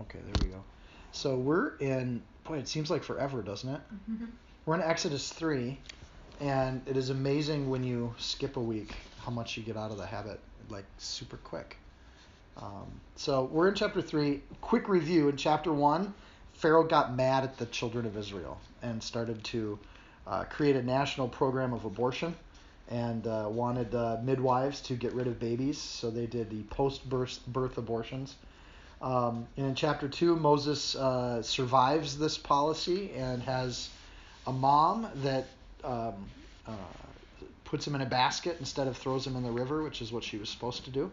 Okay, there we go. So we're in, boy, it seems like forever, doesn't it? Mm-hmm. We're in Exodus 3, and it is amazing when you skip a week how much you get out of the habit, like super quick. Um, so we're in chapter 3. Quick review. In chapter 1, Pharaoh got mad at the children of Israel and started to uh, create a national program of abortion and uh, wanted uh, midwives to get rid of babies. So they did the post birth abortions. Um, and in chapter 2, Moses uh, survives this policy and has a mom that um, uh, puts him in a basket instead of throws him in the river, which is what she was supposed to do.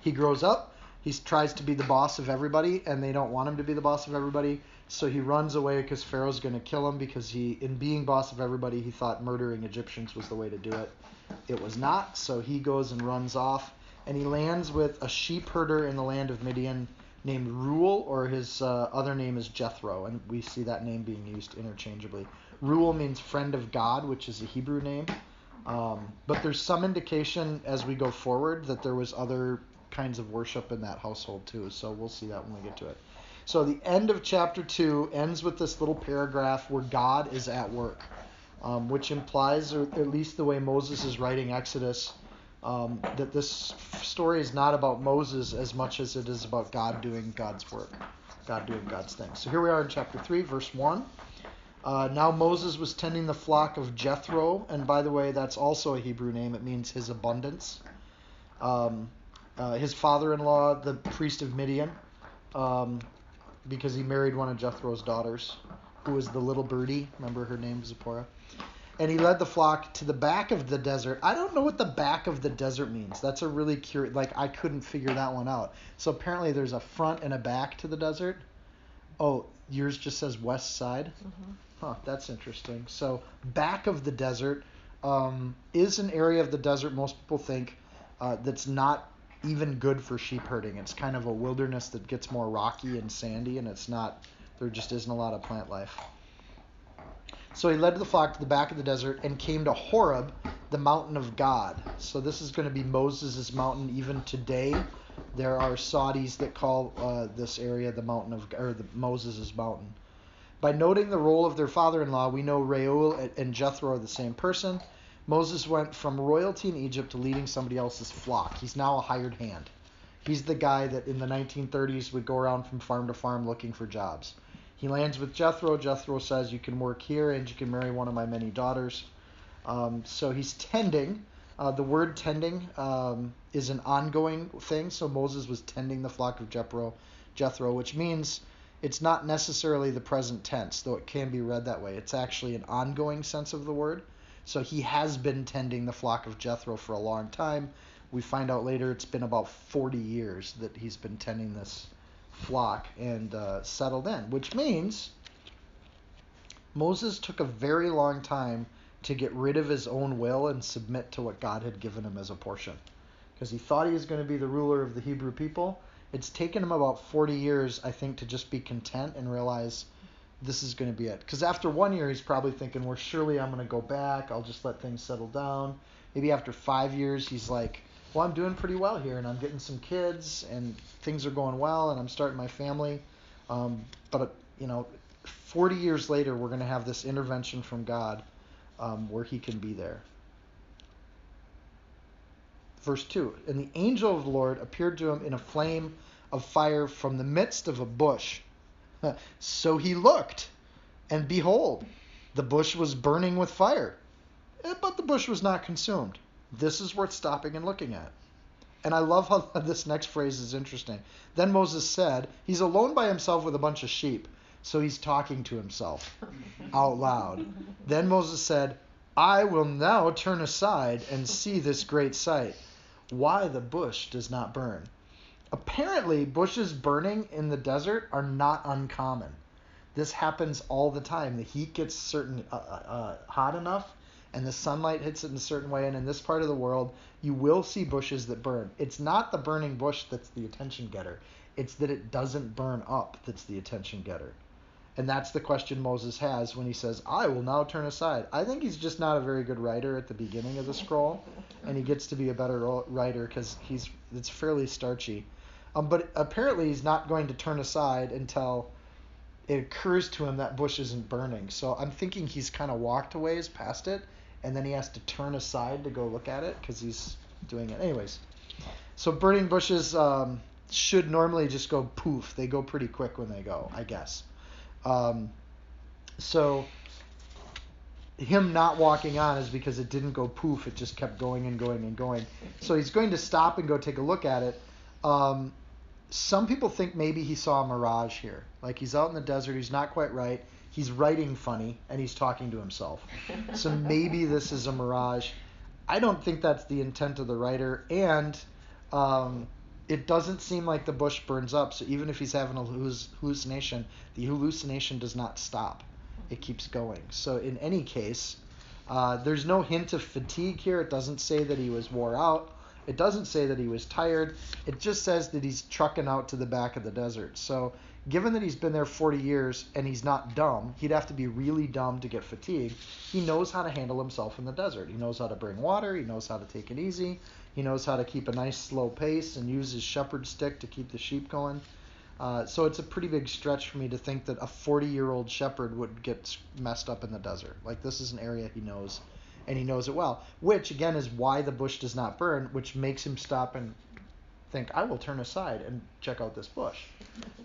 He grows up. He tries to be the boss of everybody, and they don't want him to be the boss of everybody. So he runs away because Pharaoh's going to kill him because he, in being boss of everybody, he thought murdering Egyptians was the way to do it. It was not. So he goes and runs off and he lands with a sheep herder in the land of Midian named Reuel, or his uh, other name is Jethro, and we see that name being used interchangeably. Reuel means friend of God, which is a Hebrew name. Um, but there's some indication as we go forward that there was other kinds of worship in that household too. So we'll see that when we get to it. So the end of chapter two ends with this little paragraph where God is at work, um, which implies, or at least the way Moses is writing Exodus, um, that this story is not about Moses as much as it is about God doing God's work, God doing God's thing. So here we are in chapter 3, verse 1. Uh, now Moses was tending the flock of Jethro, and by the way, that's also a Hebrew name. It means his abundance. Um, uh, his father-in-law, the priest of Midian, um, because he married one of Jethro's daughters, who was the little birdie. Remember her name, Zipporah and he led the flock to the back of the desert. I don't know what the back of the desert means. That's a really curious. Like I couldn't figure that one out. So apparently there's a front and a back to the desert. Oh, yours just says west side. Mm-hmm. Huh, that's interesting. So back of the desert um, is an area of the desert most people think uh, that's not even good for sheep herding. It's kind of a wilderness that gets more rocky and sandy, and it's not. There just isn't a lot of plant life. So he led the flock to the back of the desert and came to Horeb, the mountain of God. So this is going to be Moses' mountain even today. There are Saudis that call uh, this area the mountain of or the Moses' mountain. By noting the role of their father-in-law, we know Reuel and Jethro are the same person. Moses went from royalty in Egypt to leading somebody else's flock. He's now a hired hand. He's the guy that in the 1930s would go around from farm to farm looking for jobs. He lands with Jethro. Jethro says, You can work here and you can marry one of my many daughters. Um, so he's tending. Uh, the word tending um, is an ongoing thing. So Moses was tending the flock of Jethro, Jethro, which means it's not necessarily the present tense, though it can be read that way. It's actually an ongoing sense of the word. So he has been tending the flock of Jethro for a long time. We find out later it's been about 40 years that he's been tending this flock and uh, settled in, which means Moses took a very long time to get rid of his own will and submit to what God had given him as a portion. Because he thought he was going to be the ruler of the Hebrew people. It's taken him about 40 years, I think, to just be content and realize this is going to be it. Because after one year, he's probably thinking, well, surely I'm going to go back. I'll just let things settle down. Maybe after five years, he's like, well, I'm doing pretty well here, and I'm getting some kids, and things are going well, and I'm starting my family. Um, but you know, 40 years later, we're going to have this intervention from God um, where He can be there. Verse 2 And the angel of the Lord appeared to him in a flame of fire from the midst of a bush. so he looked, and behold, the bush was burning with fire, eh, but the bush was not consumed. This is worth stopping and looking at. And I love how this next phrase is interesting. Then Moses said, He's alone by himself with a bunch of sheep. So he's talking to himself out loud. Then Moses said, I will now turn aside and see this great sight, why the bush does not burn. Apparently, bushes burning in the desert are not uncommon. This happens all the time. The heat gets certain uh, uh, uh hot enough and the sunlight hits it in a certain way, and in this part of the world, you will see bushes that burn. It's not the burning bush that's the attention getter, it's that it doesn't burn up that's the attention getter. And that's the question Moses has when he says, I will now turn aside. I think he's just not a very good writer at the beginning of the scroll, and he gets to be a better writer because he's it's fairly starchy. Um, but apparently he's not going to turn aside until it occurs to him that bush isn't burning. So I'm thinking he's kind of walked a ways past it, and then he has to turn aside to go look at it because he's doing it. Anyways, so burning bushes um, should normally just go poof. They go pretty quick when they go, I guess. Um, so him not walking on is because it didn't go poof. It just kept going and going and going. So he's going to stop and go take a look at it. Um, some people think maybe he saw a mirage here. Like he's out in the desert, he's not quite right. He's writing funny and he's talking to himself. So maybe this is a mirage. I don't think that's the intent of the writer. And um, it doesn't seem like the bush burns up. So even if he's having a hallucination, the hallucination does not stop. It keeps going. So in any case, uh, there's no hint of fatigue here. It doesn't say that he was wore out. It doesn't say that he was tired. It just says that he's trucking out to the back of the desert. So given that he's been there 40 years and he's not dumb, he'd have to be really dumb to get fatigued. He knows how to handle himself in the desert. He knows how to bring water. He knows how to take it easy. He knows how to keep a nice slow pace and use his shepherd stick to keep the sheep going. Uh, so it's a pretty big stretch for me to think that a 40 year old shepherd would get messed up in the desert. Like this is an area he knows, and he knows it well. Which again is why the bush does not burn, which makes him stop and think, I will turn aside and check out this bush,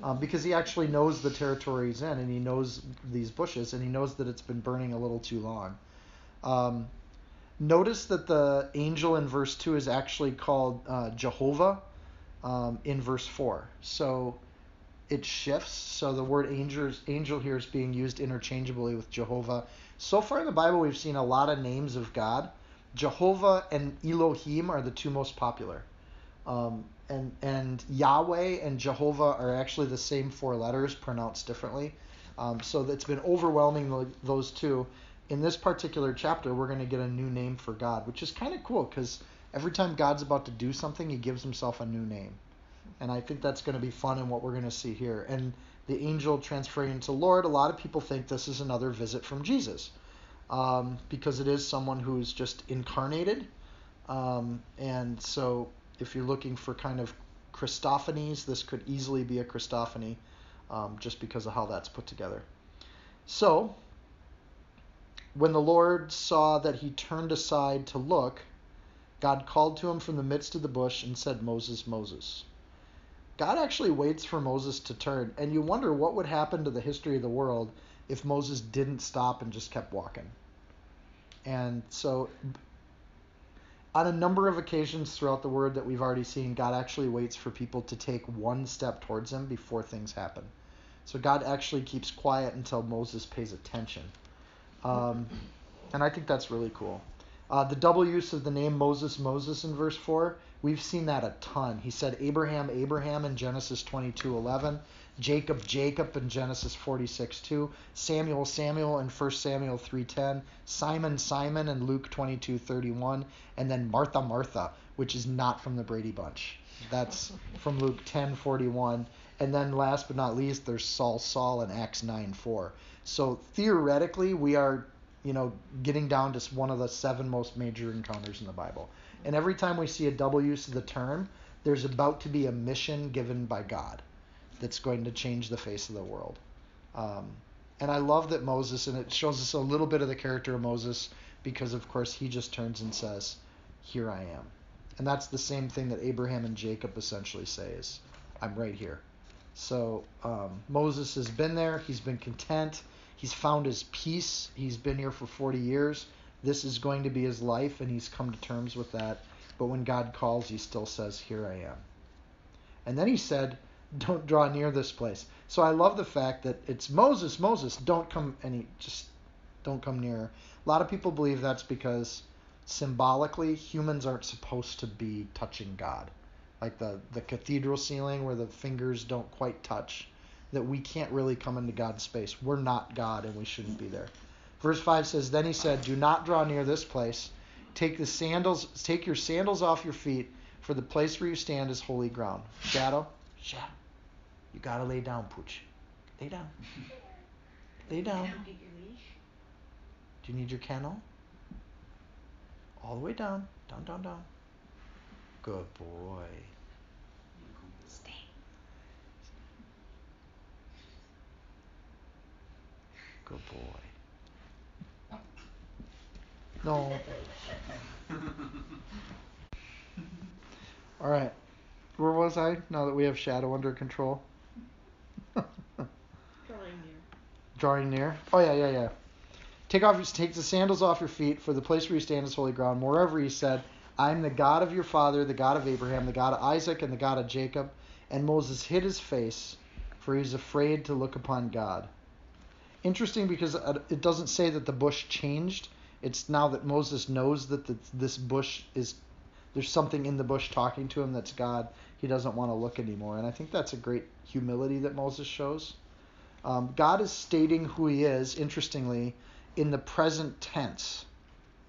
um, because he actually knows the territory he's in, and he knows these bushes, and he knows that it's been burning a little too long. Um, Notice that the angel in verse 2 is actually called uh, Jehovah um, in verse 4. So it shifts. So the word angel, angel here is being used interchangeably with Jehovah. So far in the Bible, we've seen a lot of names of God. Jehovah and Elohim are the two most popular. Um, and, and Yahweh and Jehovah are actually the same four letters pronounced differently. Um, so it's been overwhelming those two in this particular chapter, we're going to get a new name for God, which is kind of cool because every time God's about to do something, he gives himself a new name. And I think that's going to be fun in what we're going to see here. And the angel transferring into Lord, a lot of people think this is another visit from Jesus um, because it is someone who's just incarnated. Um, and so if you're looking for kind of Christophanies, this could easily be a Christophany um, just because of how that's put together. So when the Lord saw that he turned aside to look, God called to him from the midst of the bush and said, Moses, Moses. God actually waits for Moses to turn, and you wonder what would happen to the history of the world if Moses didn't stop and just kept walking. And so, on a number of occasions throughout the word that we've already seen, God actually waits for people to take one step towards him before things happen. So, God actually keeps quiet until Moses pays attention. Um, and I think that's really cool. Uh, the double use of the name Moses, Moses in verse 4, we've seen that a ton. He said Abraham, Abraham in Genesis 22:11, Jacob, Jacob in Genesis 46:2, Samuel, Samuel in 1 Samuel 3:10, Simon, Simon in Luke 22:31, and then Martha, Martha, which is not from the Brady Bunch. That's from Luke 10:41. And then last but not least, there's Saul, Saul in Acts 9:4. So theoretically, we are, you know, getting down to one of the seven most major encounters in the Bible. And every time we see a double use of the term, there's about to be a mission given by God that's going to change the face of the world. Um, and I love that Moses, and it shows us a little bit of the character of Moses because, of course, he just turns and says, Here I am. And that's the same thing that Abraham and Jacob essentially say is, I'm right here. So um, Moses has been there. He's been content. He's found his peace. He's been here for 40 years. This is going to be his life, and he's come to terms with that. But when God calls, he still says, Here I am. And then he said, Don't draw near this place. So I love the fact that it's Moses, Moses, don't come any, just don't come near. A lot of people believe that's because symbolically humans aren't supposed to be touching God. Like the, the cathedral ceiling where the fingers don't quite touch that we can't really come into God's space. We're not God and we shouldn't be there. Verse 5 says, Then he said, Do not draw near this place. Take the sandals, take your sandals off your feet, for the place where you stand is holy ground. Shadow, Shep, you gotta lay down, Pooch. Lay down. lay down. down Do you need your kennel? All the way down. Down, down, down. Good boy. Stay. Good boy. No. All right. Where was I? Now that we have shadow under control. Drawing near. Drawing near. Oh yeah, yeah, yeah. Take off, take the sandals off your feet, for the place where you stand is holy ground. Moreover, he said, I am the God of your father, the God of Abraham, the God of Isaac, and the God of Jacob. And Moses hid his face, for he was afraid to look upon God. Interesting because it doesn't say that the bush changed. It's now that Moses knows that the, this bush is, there's something in the bush talking to him that's God. He doesn't want to look anymore. And I think that's a great humility that Moses shows. Um, God is stating who he is, interestingly, in the present tense.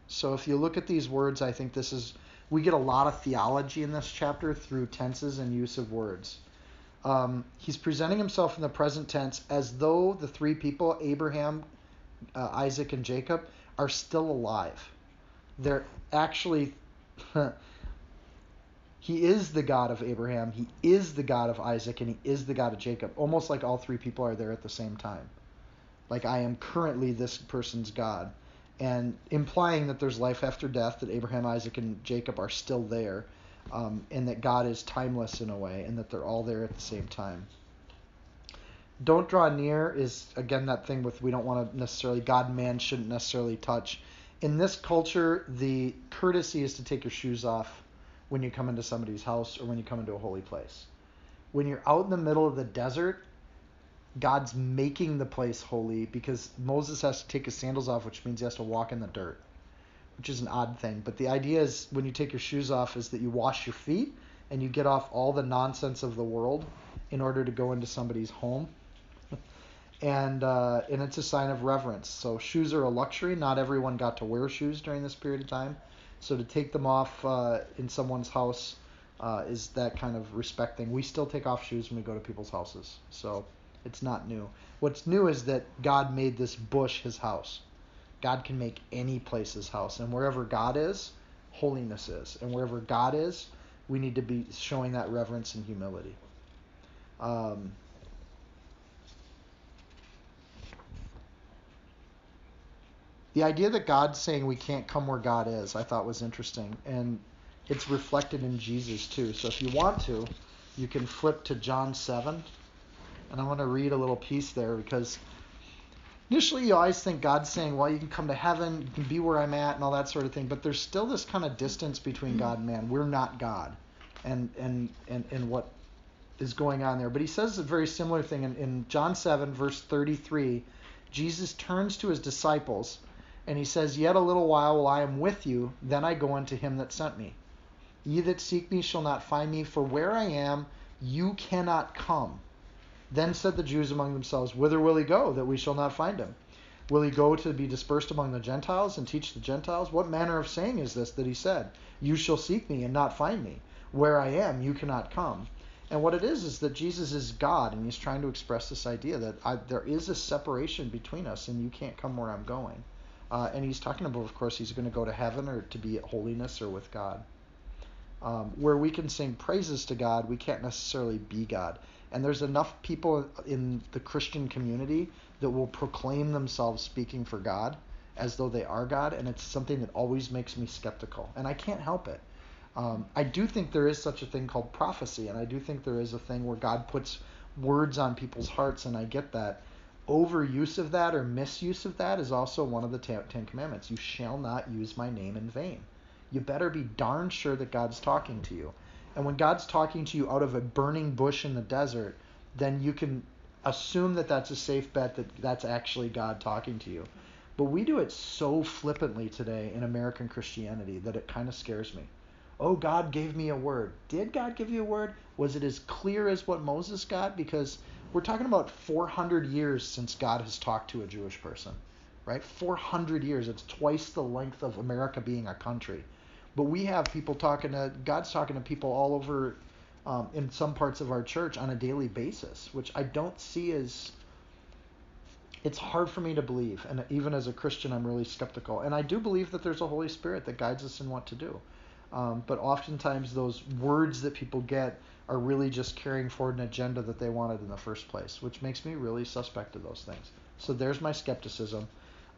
So if you look at these words, I think this is we get a lot of theology in this chapter through tenses and use of words. Um, he's presenting himself in the present tense as though the three people, Abraham, uh, Isaac, and Jacob, are still alive. They're actually, he is the God of Abraham, he is the God of Isaac, and he is the God of Jacob. Almost like all three people are there at the same time. Like I am currently this person's God and implying that there's life after death, that Abraham, Isaac, and Jacob are still there, um, and that God is timeless in a way, and that they're all there at the same time. Don't draw near is again that thing with we don't want to necessarily God man shouldn't necessarily touch. In this culture, the courtesy is to take your shoes off when you come into somebody's house or when you come into a holy place. When you're out in the middle of the desert, God's making the place holy because Moses has to take his sandals off, which means he has to walk in the dirt, which is an odd thing. But the idea is when you take your shoes off is that you wash your feet and you get off all the nonsense of the world in order to go into somebody's home. and uh, and it's a sign of reverence. So shoes are a luxury. Not everyone got to wear shoes during this period of time. So to take them off uh, in someone's house uh, is that kind of respect thing. We still take off shoes when we go to people's houses. So it's not new. What's new is that God made this bush his house. God can make any place his house. And wherever God is, holiness is. And wherever God is, we need to be showing that reverence and humility. Um, the idea that God's saying we can't come where God is, I thought was interesting. And it's reflected in Jesus too. So if you want to, you can flip to John 7. And I want to read a little piece there because initially you always think God's saying, well, you can come to heaven, you can be where I'm at, and all that sort of thing. But there's still this kind of distance between mm-hmm. God and man. We're not God. And, and, and, and what is going on there. But he says a very similar thing in, in John 7, verse 33. Jesus turns to his disciples and he says, Yet a little while while I am with you, then I go unto him that sent me. Ye that seek me shall not find me, for where I am, you cannot come. Then said the Jews among themselves, Whither will he go, that we shall not find him? Will he go to be dispersed among the Gentiles and teach the Gentiles? What manner of saying is this that he said, You shall seek me and not find me? Where I am, you cannot come. And what it is is that Jesus is God, and he's trying to express this idea that I, there is a separation between us, and you can't come where I'm going. Uh, and he's talking about, of course, he's going to go to heaven or to be at holiness or with God. Um, where we can sing praises to God, we can't necessarily be God. And there's enough people in the Christian community that will proclaim themselves speaking for God as though they are God, and it's something that always makes me skeptical. And I can't help it. Um, I do think there is such a thing called prophecy, and I do think there is a thing where God puts words on people's hearts, and I get that. Overuse of that or misuse of that is also one of the Ten Commandments. You shall not use my name in vain. You better be darn sure that God's talking to you. And when God's talking to you out of a burning bush in the desert, then you can assume that that's a safe bet that that's actually God talking to you. But we do it so flippantly today in American Christianity that it kind of scares me. Oh, God gave me a word. Did God give you a word? Was it as clear as what Moses got? Because we're talking about 400 years since God has talked to a Jewish person, right? 400 years. It's twice the length of America being a country. But we have people talking to God's talking to people all over um, in some parts of our church on a daily basis, which I don't see as it's hard for me to believe. And even as a Christian, I'm really skeptical. And I do believe that there's a Holy Spirit that guides us in what to do. Um, but oftentimes, those words that people get are really just carrying forward an agenda that they wanted in the first place, which makes me really suspect of those things. So there's my skepticism.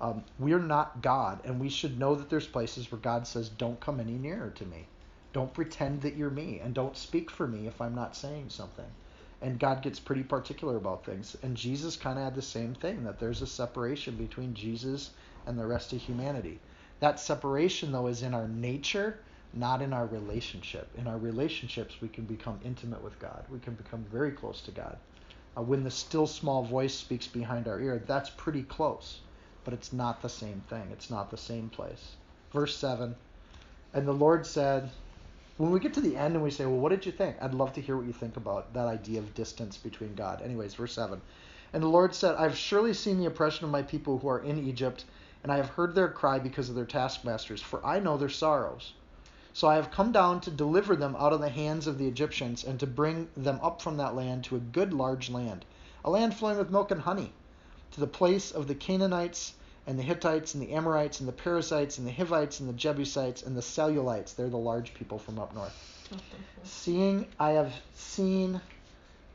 Um, we're not God, and we should know that there's places where God says, "Don't come any nearer to me. Don't pretend that you're me, and don't speak for me if I'm not saying something." And God gets pretty particular about things. And Jesus kind of had the same thing that there's a separation between Jesus and the rest of humanity. That separation, though, is in our nature, not in our relationship. In our relationships, we can become intimate with God. We can become very close to God. Uh, when the still small voice speaks behind our ear, that's pretty close, but it's not the same thing. It's not the same place. Verse 7 And the Lord said, when we get to the end and we say, well, what did you think? I'd love to hear what you think about that idea of distance between God. Anyways, verse 7. And the Lord said, I've surely seen the oppression of my people who are in Egypt and I have heard their cry because of their taskmasters, for I know their sorrows. So I have come down to deliver them out of the hands of the Egyptians, and to bring them up from that land to a good large land, a land flowing with milk and honey, to the place of the Canaanites and the Hittites and the Amorites and the Perizzites and the Hivites and the Jebusites and the Cellulites. They're the large people from up north. Seeing I have seen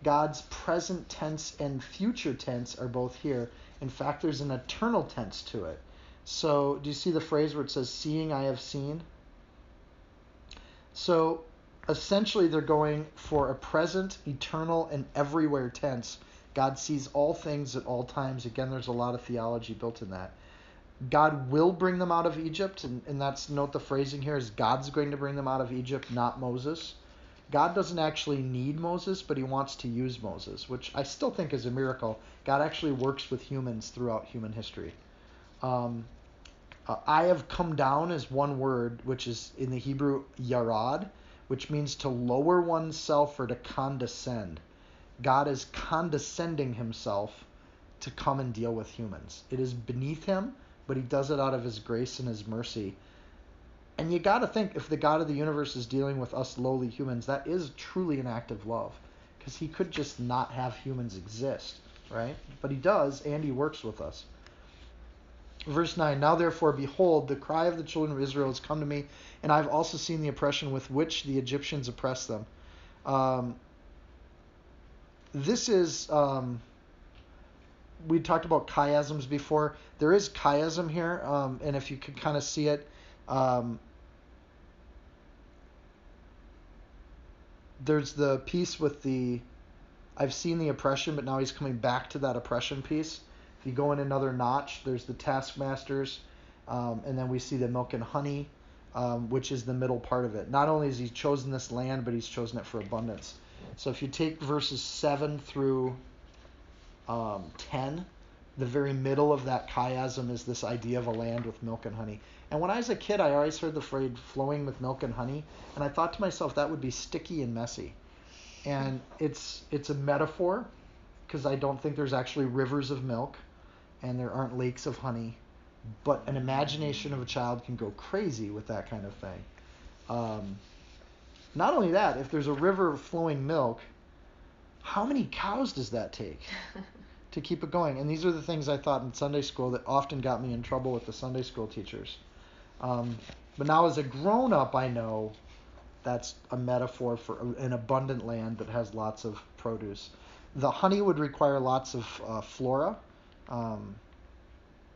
God's present tense and future tense are both here. In fact, there's an eternal tense to it. So, do you see the phrase where it says, Seeing I have seen? So, essentially, they're going for a present, eternal, and everywhere tense. God sees all things at all times. Again, there's a lot of theology built in that. God will bring them out of Egypt, and, and that's note the phrasing here is God's going to bring them out of Egypt, not Moses. God doesn't actually need Moses, but he wants to use Moses, which I still think is a miracle. God actually works with humans throughout human history. Um, uh, I have come down is one word, which is in the Hebrew yarad, which means to lower oneself or to condescend. God is condescending himself to come and deal with humans. It is beneath him, but he does it out of his grace and his mercy. And you got to think if the God of the universe is dealing with us lowly humans, that is truly an act of love. Because he could just not have humans exist, right? But he does, and he works with us. Verse 9 Now therefore, behold, the cry of the children of Israel has come to me, and I've also seen the oppression with which the Egyptians oppress them. Um, this is. Um, we talked about chiasms before. There is chiasm here, um, and if you can kind of see it, um, there's the piece with the I've seen the oppression, but now he's coming back to that oppression piece. If you go in another notch, there's the taskmasters, um, and then we see the milk and honey, um, which is the middle part of it. Not only has he chosen this land, but he's chosen it for abundance. So if you take verses 7 through um, 10, the very middle of that chiasm is this idea of a land with milk and honey. And when I was a kid, I always heard the phrase flowing with milk and honey, and I thought to myself that would be sticky and messy. And it's it's a metaphor because I don't think there's actually rivers of milk and there aren't lakes of honey, but an imagination of a child can go crazy with that kind of thing. Um, not only that, if there's a river of flowing milk, how many cows does that take to keep it going? And these are the things I thought in Sunday school that often got me in trouble with the Sunday school teachers. Um, but now, as a grown up, I know that's a metaphor for an abundant land that has lots of produce. The honey would require lots of uh, flora um,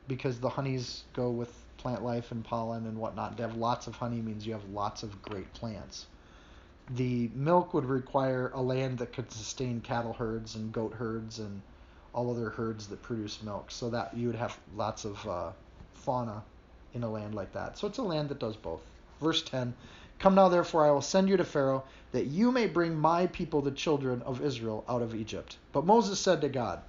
because the honeys go with plant life and pollen and whatnot. To have lots of honey means you have lots of great plants. The milk would require a land that could sustain cattle herds and goat herds and all other herds that produce milk, so that you would have lots of uh, fauna in a land like that. So it's a land that does both. Verse 10 Come now, therefore, I will send you to Pharaoh, that you may bring my people, the children of Israel, out of Egypt. But Moses said to God,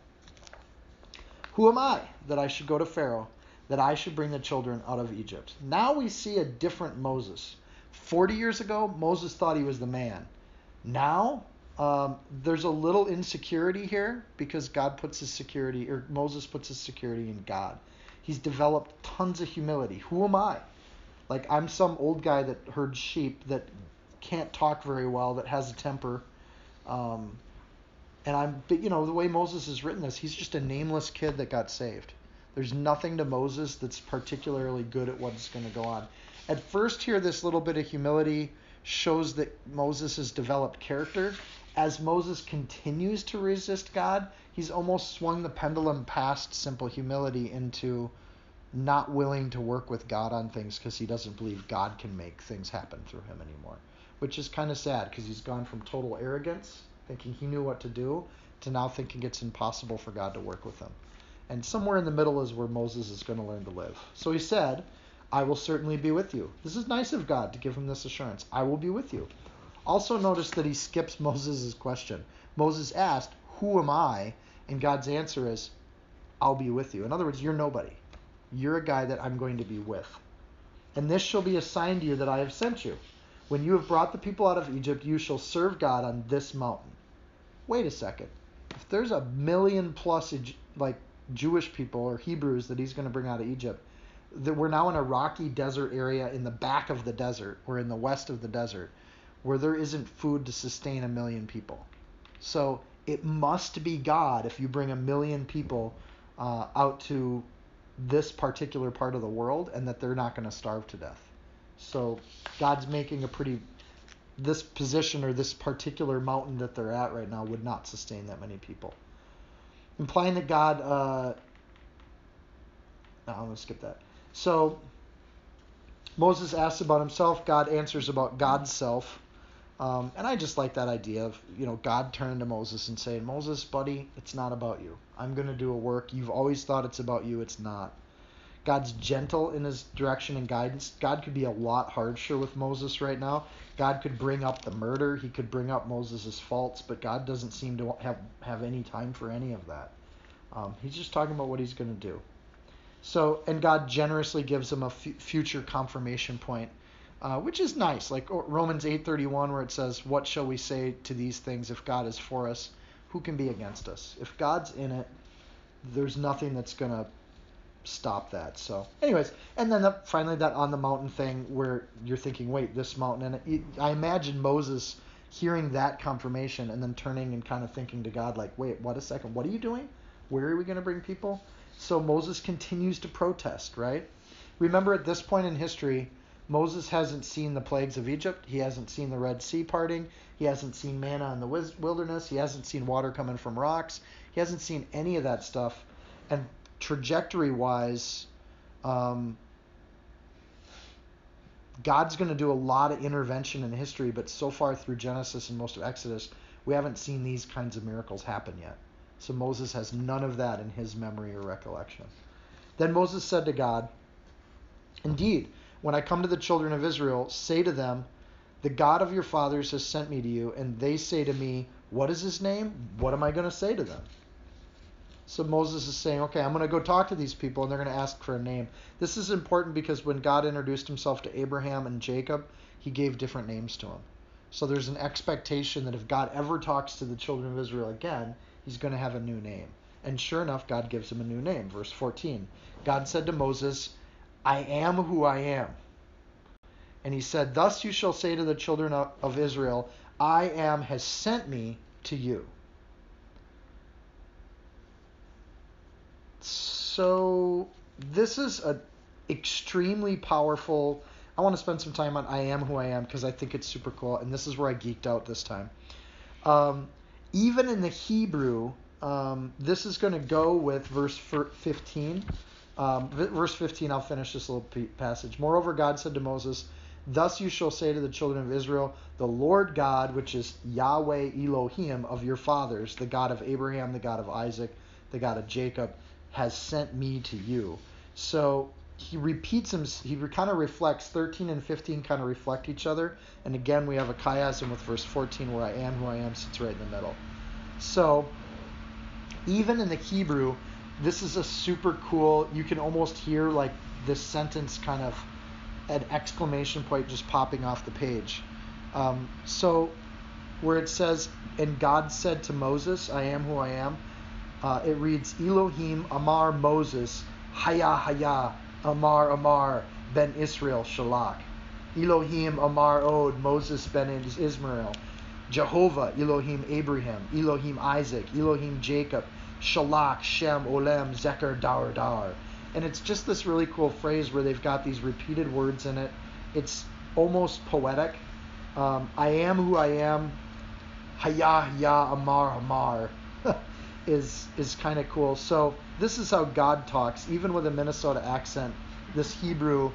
who am I that I should go to Pharaoh, that I should bring the children out of Egypt? Now we see a different Moses. 40 years ago, Moses thought he was the man. Now, um, there's a little insecurity here because God puts his security, or Moses puts his security in God. He's developed tons of humility. Who am I? Like, I'm some old guy that herds sheep that can't talk very well, that has a temper. Um, and I'm, you know, the way Moses has written this, he's just a nameless kid that got saved. There's nothing to Moses that's particularly good at what's going to go on. At first, here, this little bit of humility shows that Moses has developed character, as Moses continues to resist God, he's almost swung the pendulum past simple humility into not willing to work with God on things because he doesn't believe God can make things happen through him anymore. Which is kind of sad because he's gone from total arrogance, thinking he knew what to do, to now thinking it's impossible for God to work with him. And somewhere in the middle is where Moses is going to learn to live. So he said, I will certainly be with you. This is nice of God to give him this assurance. I will be with you. Also, notice that he skips Moses' question. Moses asked, Who am I? And God's answer is, I'll be with you. In other words, you're nobody. You're a guy that I'm going to be with. And this shall be a sign to you that I have sent you. When you have brought the people out of Egypt, you shall serve God on this mountain. Wait a second. If there's a million plus like Jewish people or Hebrews that he's going to bring out of Egypt, that we're now in a rocky desert area in the back of the desert. We're in the west of the desert where there isn't food to sustain a million people. So it must be God if you bring a million people uh, out to this particular part of the world and that they're not going to starve to death. So God's making a pretty this position or this particular mountain that they're at right now would not sustain that many people. Implying that God uh, no, I'm going to skip that. So Moses asks about himself, God answers about God's self. Um, and I just like that idea of, you know, God turning to Moses and saying, Moses, buddy, it's not about you. I'm going to do a work. You've always thought it's about you. It's not. God's gentle in his direction and guidance. God could be a lot harsher with Moses right now. God could bring up the murder. He could bring up Moses' faults, but God doesn't seem to have, have any time for any of that. Um, he's just talking about what he's going to do. So, and God generously gives him a f- future confirmation point uh, which is nice. Like Romans 8:31, where it says, "What shall we say to these things? If God is for us, who can be against us? If God's in it, there's nothing that's gonna stop that." So, anyways, and then the, finally that on the mountain thing, where you're thinking, "Wait, this mountain," and it, I imagine Moses hearing that confirmation and then turning and kind of thinking to God, like, "Wait, what a second, what are you doing? Where are we going to bring people?" So Moses continues to protest, right? Remember, at this point in history Moses hasn't seen the plagues of Egypt. He hasn't seen the Red Sea parting. He hasn't seen manna in the wilderness. He hasn't seen water coming from rocks. He hasn't seen any of that stuff. And trajectory wise, um, God's going to do a lot of intervention in history, but so far through Genesis and most of Exodus, we haven't seen these kinds of miracles happen yet. So Moses has none of that in his memory or recollection. Then Moses said to God, Indeed, when I come to the children of Israel, say to them, The God of your fathers has sent me to you. And they say to me, What is his name? What am I going to say to them? So Moses is saying, Okay, I'm going to go talk to these people, and they're going to ask for a name. This is important because when God introduced himself to Abraham and Jacob, he gave different names to them. So there's an expectation that if God ever talks to the children of Israel again, he's going to have a new name. And sure enough, God gives him a new name. Verse 14 God said to Moses, I am who I am. And he said, Thus you shall say to the children of Israel, I am has sent me to you. So this is an extremely powerful. I want to spend some time on I am who I am because I think it's super cool, and this is where I geeked out this time. Um, even in the Hebrew, um, this is going to go with verse 15. Um, verse 15, I'll finish this little passage. Moreover, God said to Moses, Thus you shall say to the children of Israel, The Lord God, which is Yahweh Elohim of your fathers, the God of Abraham, the God of Isaac, the God of Jacob, has sent me to you. So he repeats him, he kind of reflects, 13 and 15 kind of reflect each other. And again, we have a chiasm with verse 14 where I am who I am sits right in the middle. So even in the Hebrew, this is a super cool. You can almost hear like this sentence kind of an exclamation point just popping off the page. Um, so where it says, "And God said to Moses, I am who I am," uh, it reads, "Elohim Amar Moses, Haya Haya Amar Amar Ben Israel Shalak." Elohim Amar Od Moses Ben Israel. Jehovah Elohim Abraham, Elohim Isaac, Elohim Jacob, Shalak, Shem, Olem, Zeker, Dar, Dar. And it's just this really cool phrase where they've got these repeated words in it. It's almost poetic. Um, I am who I am. Haya Haya Amar Amar is is kind of cool. So this is how God talks, even with a Minnesota accent. This Hebrew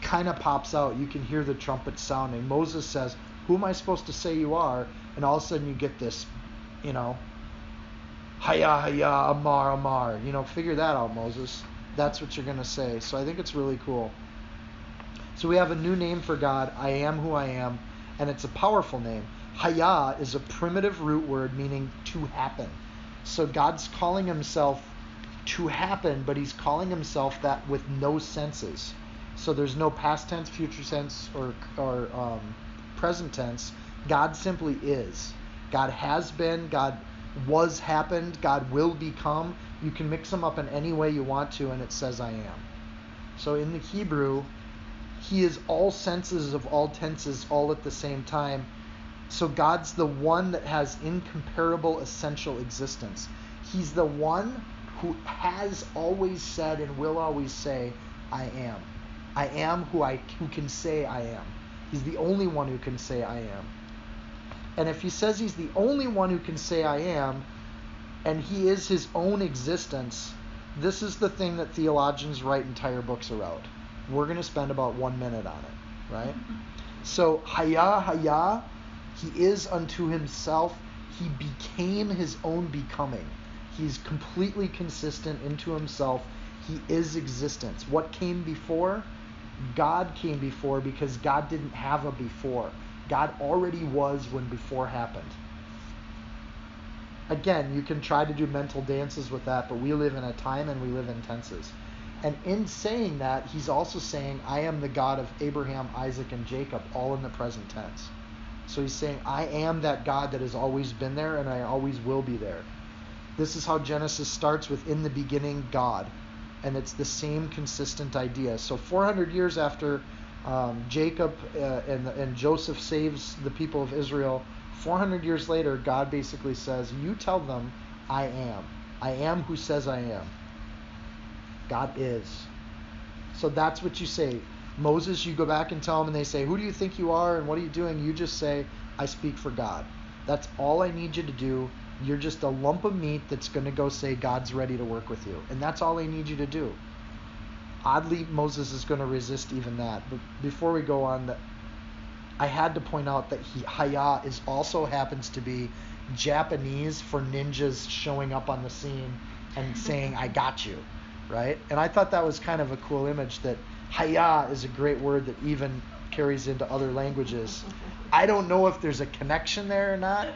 kind of pops out. You can hear the trumpet sounding. Moses says, "Who am I supposed to say you are?" And all of a sudden you get this, you know, Haya Haya Amar Amar. You know, figure that out, Moses. That's what you're gonna say. So I think it's really cool. So we have a new name for God. I am who I am, and it's a powerful name. Haya is a primitive root word meaning to happen. So God's calling himself to happen, but he's calling himself that with no senses. So there's no past tense, future tense, or, or um, present tense. God simply is. God has been, God was happened, God will become. You can mix them up in any way you want to, and it says I am. So in the Hebrew, he is all senses of all tenses all at the same time so God's the one that has incomparable essential existence. He's the one who has always said and will always say, I am. I am who I who can say I am. He's the only one who can say I am. And if he says he's the only one who can say I am, and he is his own existence, this is the thing that theologians write entire books about. We're going to spend about one minute on it, right? So, Haya, Haya he is unto himself. He became his own becoming. He's completely consistent into himself. He is existence. What came before? God came before because God didn't have a before. God already was when before happened. Again, you can try to do mental dances with that, but we live in a time and we live in tenses. And in saying that, he's also saying, I am the God of Abraham, Isaac, and Jacob, all in the present tense. So he's saying, I am that God that has always been there and I always will be there. This is how Genesis starts with in the beginning, God. And it's the same consistent idea. So 400 years after um, Jacob uh, and, and Joseph saves the people of Israel, 400 years later, God basically says, You tell them, I am. I am who says I am. God is. So that's what you say. Moses, you go back and tell them, and they say, Who do you think you are and what are you doing? You just say, I speak for God. That's all I need you to do. You're just a lump of meat that's going to go say, God's ready to work with you. And that's all I need you to do. Oddly, Moses is going to resist even that. But before we go on, I had to point out that he, Haya is also happens to be Japanese for ninjas showing up on the scene and saying, I got you, right? And I thought that was kind of a cool image that Haya is a great word that even carries into other languages. I don't know if there's a connection there or not,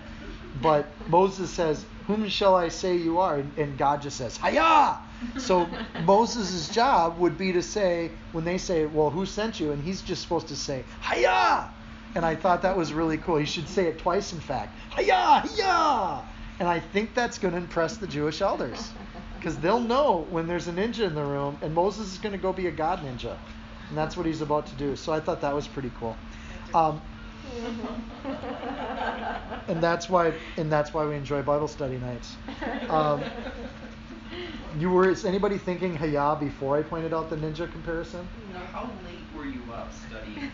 but Moses says, Whom shall I say you are? And God just says, Haya! So Moses' job would be to say, when they say, Well, who sent you? And he's just supposed to say, Haya! And I thought that was really cool. He should say it twice, in fact. Haya! Haya! And I think that's going to impress the Jewish elders because they'll know when there's a ninja in the room, and Moses is going to go be a god ninja, and that's what he's about to do. So I thought that was pretty cool. Um, and that's why, and that's why we enjoy Bible study nights. Um, you were is anybody thinking Haya before I pointed out the ninja comparison? No. How late were you up studying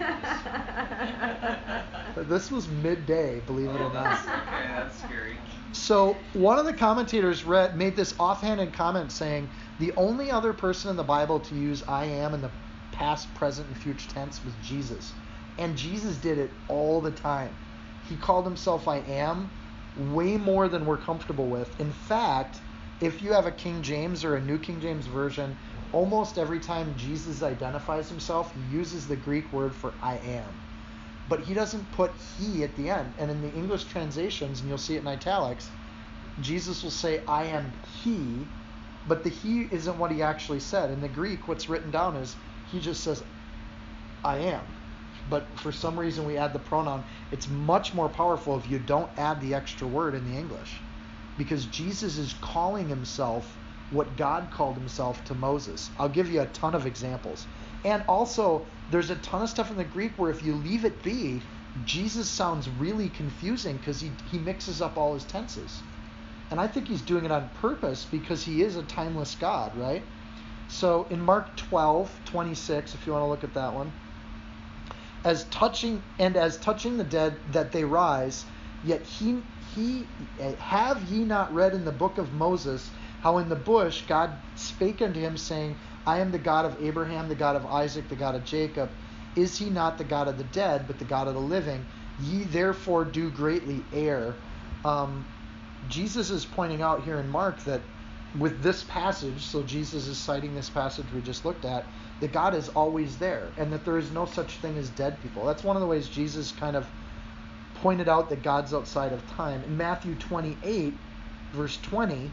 this? this was midday, believe it or not. Okay, that's scary. So one of the commentators read made this offhanded comment saying the only other person in the Bible to use I am in the past, present, and future tense was Jesus. And Jesus did it all the time. He called himself I am way more than we're comfortable with. In fact, if you have a King James or a New King James version, almost every time Jesus identifies himself, he uses the Greek word for I am but he doesn't put he at the end. And in the English translations, and you'll see it in italics, Jesus will say, I am he, but the he isn't what he actually said. In the Greek, what's written down is he just says, I am. But for some reason, we add the pronoun. It's much more powerful if you don't add the extra word in the English. Because Jesus is calling himself what God called himself to Moses. I'll give you a ton of examples. And also, there's a ton of stuff in the Greek where if you leave it be, Jesus sounds really confusing because he, he mixes up all his tenses. And I think he's doing it on purpose because he is a timeless God, right? So in Mark 12, 26, if you want to look at that one, as touching and as touching the dead that they rise, yet he he have ye not read in the book of Moses how in the bush God spake unto him saying, I am the God of Abraham, the God of Isaac, the God of Jacob. Is he not the God of the dead, but the God of the living? Ye therefore do greatly err. Um, Jesus is pointing out here in Mark that with this passage, so Jesus is citing this passage we just looked at, that God is always there and that there is no such thing as dead people. That's one of the ways Jesus kind of pointed out that God's outside of time. In Matthew 28, verse 20,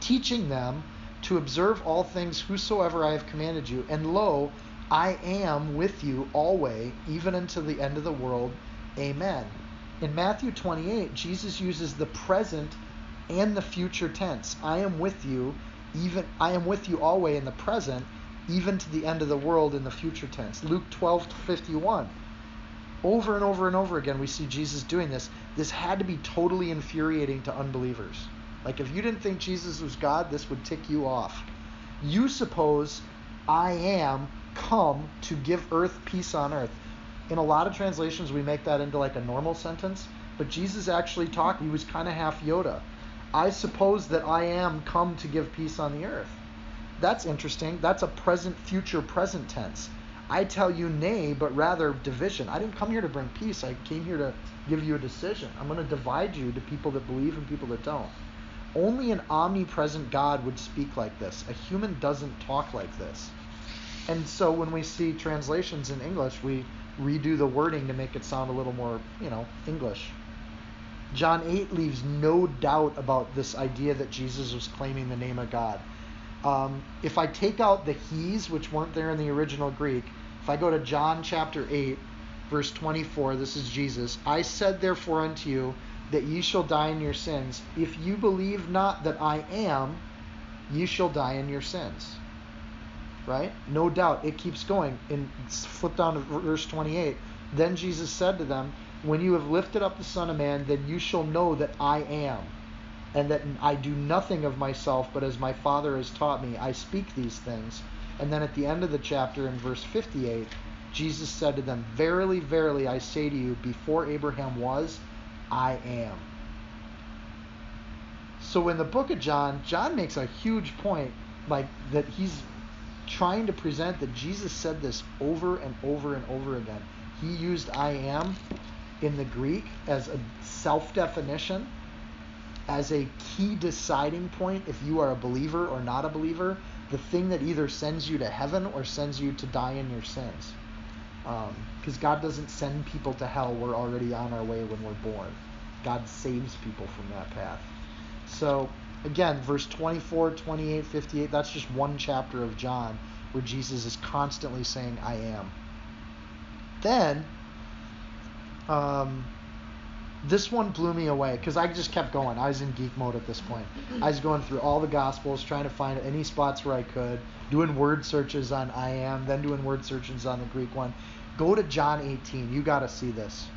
teaching them to observe all things whosoever I have commanded you, and lo, I am with you always, even unto the end of the world. Amen. In Matthew 28, Jesus uses the present and the future tense. I am with you, even I am with you always in the present, even to the end of the world in the future tense. Luke 12 51. Over and over and over again, we see Jesus doing this. This had to be totally infuriating to unbelievers. Like, if you didn't think Jesus was God, this would tick you off. You suppose I am come to give earth peace on earth. In a lot of translations, we make that into like a normal sentence, but Jesus actually talked, he was kind of half Yoda. I suppose that I am come to give peace on the earth. That's interesting. That's a present, future, present tense. I tell you nay, but rather division. I didn't come here to bring peace. I came here to give you a decision. I'm going to divide you to people that believe and people that don't. Only an omnipresent God would speak like this. A human doesn't talk like this. And so when we see translations in English, we redo the wording to make it sound a little more, you know, English. John 8 leaves no doubt about this idea that Jesus was claiming the name of God. Um, if I take out the he's, which weren't there in the original Greek, if I go to John chapter 8, verse 24, this is Jesus. I said therefore unto you that ye shall die in your sins. If you believe not that I am, ye shall die in your sins. Right? No doubt. It keeps going. And flip down to verse 28. Then Jesus said to them, When you have lifted up the Son of Man, then you shall know that I am and that I do nothing of myself, but as my Father has taught me, I speak these things. And then at the end of the chapter, in verse 58, Jesus said to them, Verily, verily, I say to you, before Abraham was, I am. So in the book of John, John makes a huge point, like that he's trying to present that Jesus said this over and over and over again. He used I am in the Greek as a self definition as a key deciding point if you are a believer or not a believer, the thing that either sends you to heaven or sends you to die in your sins. Because um, God doesn't send people to hell, we're already on our way when we're born. God saves people from that path. So, again, verse 24, 28, 58, that's just one chapter of John where Jesus is constantly saying, I am. Then, um, this one blew me away because I just kept going. I was in geek mode at this point. I was going through all the Gospels, trying to find any spots where I could, doing word searches on I am, then doing word searches on the Greek one. Go to John 18. You got to see this.